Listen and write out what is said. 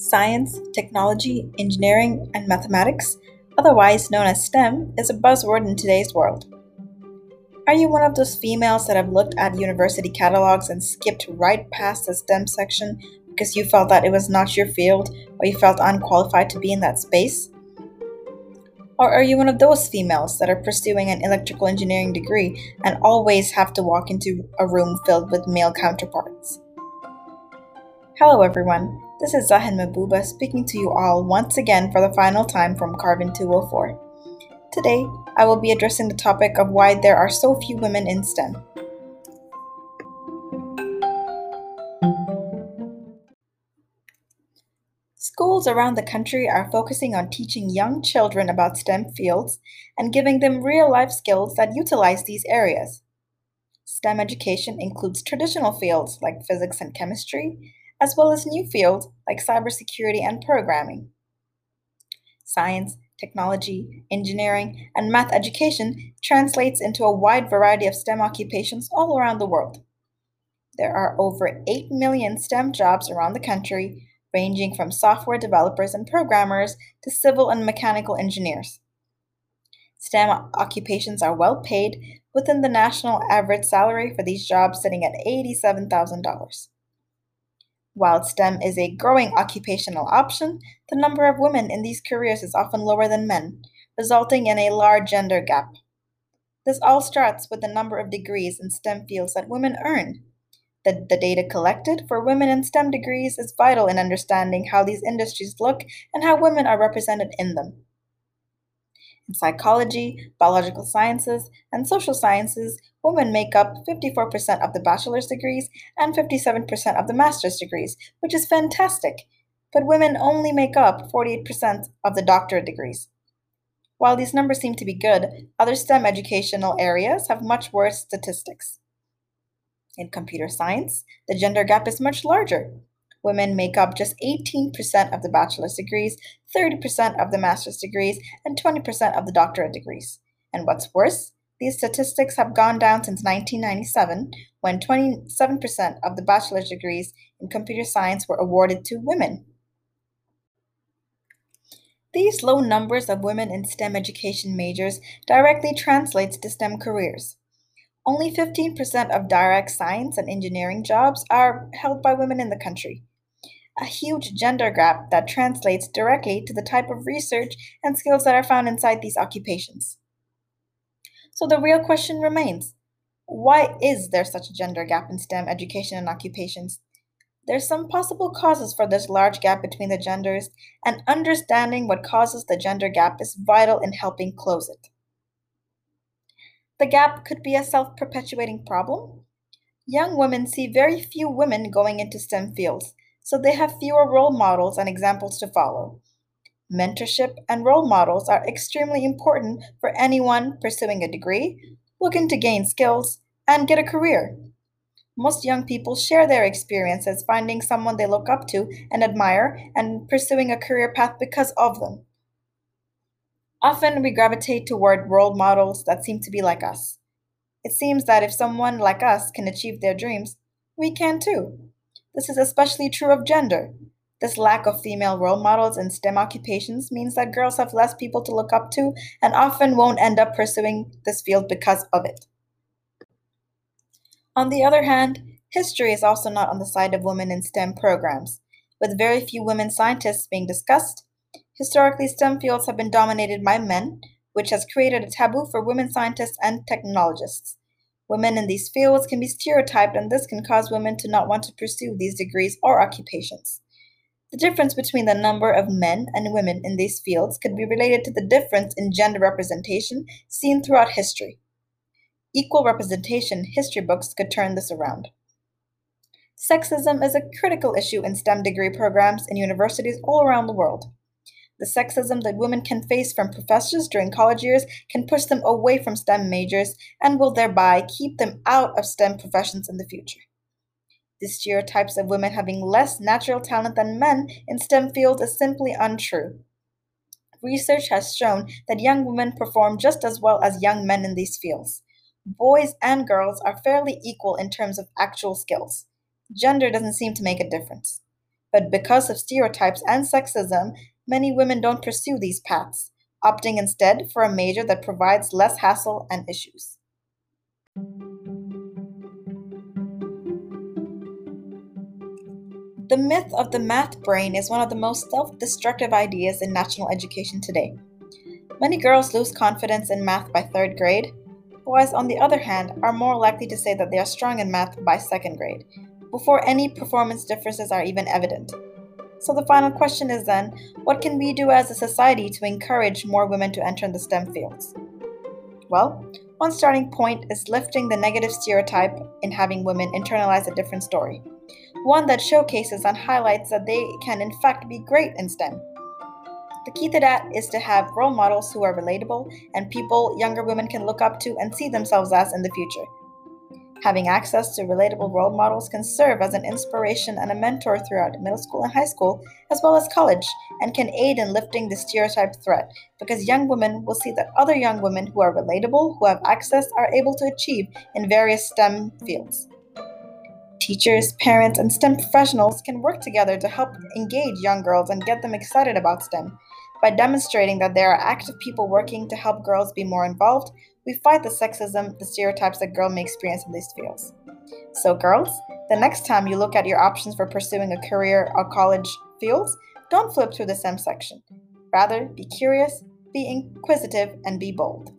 Science, technology, engineering, and mathematics, otherwise known as STEM, is a buzzword in today's world. Are you one of those females that have looked at university catalogs and skipped right past the STEM section because you felt that it was not your field or you felt unqualified to be in that space? Or are you one of those females that are pursuing an electrical engineering degree and always have to walk into a room filled with male counterparts? Hello, everyone. This is Zahin Mabuba speaking to you all once again for the final time from Carbon 204. Today, I will be addressing the topic of why there are so few women in STEM. Schools around the country are focusing on teaching young children about STEM fields and giving them real life skills that utilize these areas. STEM education includes traditional fields like physics and chemistry, as well as new fields like cybersecurity and programming. Science, technology, engineering, and math education translates into a wide variety of STEM occupations all around the world. There are over 8 million STEM jobs around the country, ranging from software developers and programmers to civil and mechanical engineers. STEM occupations are well paid, within the national average salary for these jobs sitting at $87,000. While STEM is a growing occupational option, the number of women in these careers is often lower than men, resulting in a large gender gap. This all starts with the number of degrees in STEM fields that women earn. The, the data collected for women in STEM degrees is vital in understanding how these industries look and how women are represented in them. In psychology, biological sciences, and social sciences, women make up 54% of the bachelor's degrees and 57% of the master's degrees, which is fantastic. But women only make up 48% of the doctorate degrees. While these numbers seem to be good, other STEM educational areas have much worse statistics. In computer science, the gender gap is much larger. Women make up just 18% of the bachelor's degrees, 30% of the master's degrees, and 20% of the doctorate degrees. And what's worse, these statistics have gone down since 1997, when 27% of the bachelor's degrees in computer science were awarded to women. These low numbers of women in STEM education majors directly translates to STEM careers. Only 15% of direct science and engineering jobs are held by women in the country a huge gender gap that translates directly to the type of research and skills that are found inside these occupations. So the real question remains why is there such a gender gap in STEM education and occupations? There's some possible causes for this large gap between the genders, and understanding what causes the gender gap is vital in helping close it. The gap could be a self perpetuating problem. Young women see very few women going into STEM fields, so they have fewer role models and examples to follow. Mentorship and role models are extremely important for anyone pursuing a degree, looking to gain skills, and get a career. Most young people share their experiences finding someone they look up to and admire and pursuing a career path because of them. Often we gravitate toward role models that seem to be like us. It seems that if someone like us can achieve their dreams, we can too. This is especially true of gender. This lack of female role models in STEM occupations means that girls have less people to look up to and often won't end up pursuing this field because of it. On the other hand, history is also not on the side of women in STEM programs. With very few women scientists being discussed, historically STEM fields have been dominated by men, which has created a taboo for women scientists and technologists. Women in these fields can be stereotyped, and this can cause women to not want to pursue these degrees or occupations. The difference between the number of men and women in these fields could be related to the difference in gender representation seen throughout history. Equal representation history books could turn this around. Sexism is a critical issue in STEM degree programs in universities all around the world. The sexism that women can face from professors during college years can push them away from STEM majors and will thereby keep them out of STEM professions in the future. The stereotypes of women having less natural talent than men in STEM fields is simply untrue. Research has shown that young women perform just as well as young men in these fields. Boys and girls are fairly equal in terms of actual skills. Gender doesn't seem to make a difference. But because of stereotypes and sexism, many women don't pursue these paths, opting instead for a major that provides less hassle and issues. The myth of the math brain is one of the most self destructive ideas in national education today. Many girls lose confidence in math by third grade, boys, on the other hand, are more likely to say that they are strong in math by second grade, before any performance differences are even evident. So the final question is then what can we do as a society to encourage more women to enter the STEM fields? Well, one starting point is lifting the negative stereotype in having women internalize a different story one that showcases and highlights that they can, in fact, be great in STEM. The key to that is to have role models who are relatable and people younger women can look up to and see themselves as in the future. Having access to relatable role models can serve as an inspiration and a mentor throughout middle school and high school, as well as college, and can aid in lifting the stereotype threat because young women will see that other young women who are relatable, who have access, are able to achieve in various STEM fields. Teachers, parents, and STEM professionals can work together to help engage young girls and get them excited about STEM. By demonstrating that there are active people working to help girls be more involved, we fight the sexism, the stereotypes that girls may experience in these fields. So, girls, the next time you look at your options for pursuing a career or college fields, don't flip through the STEM section. Rather, be curious, be inquisitive, and be bold.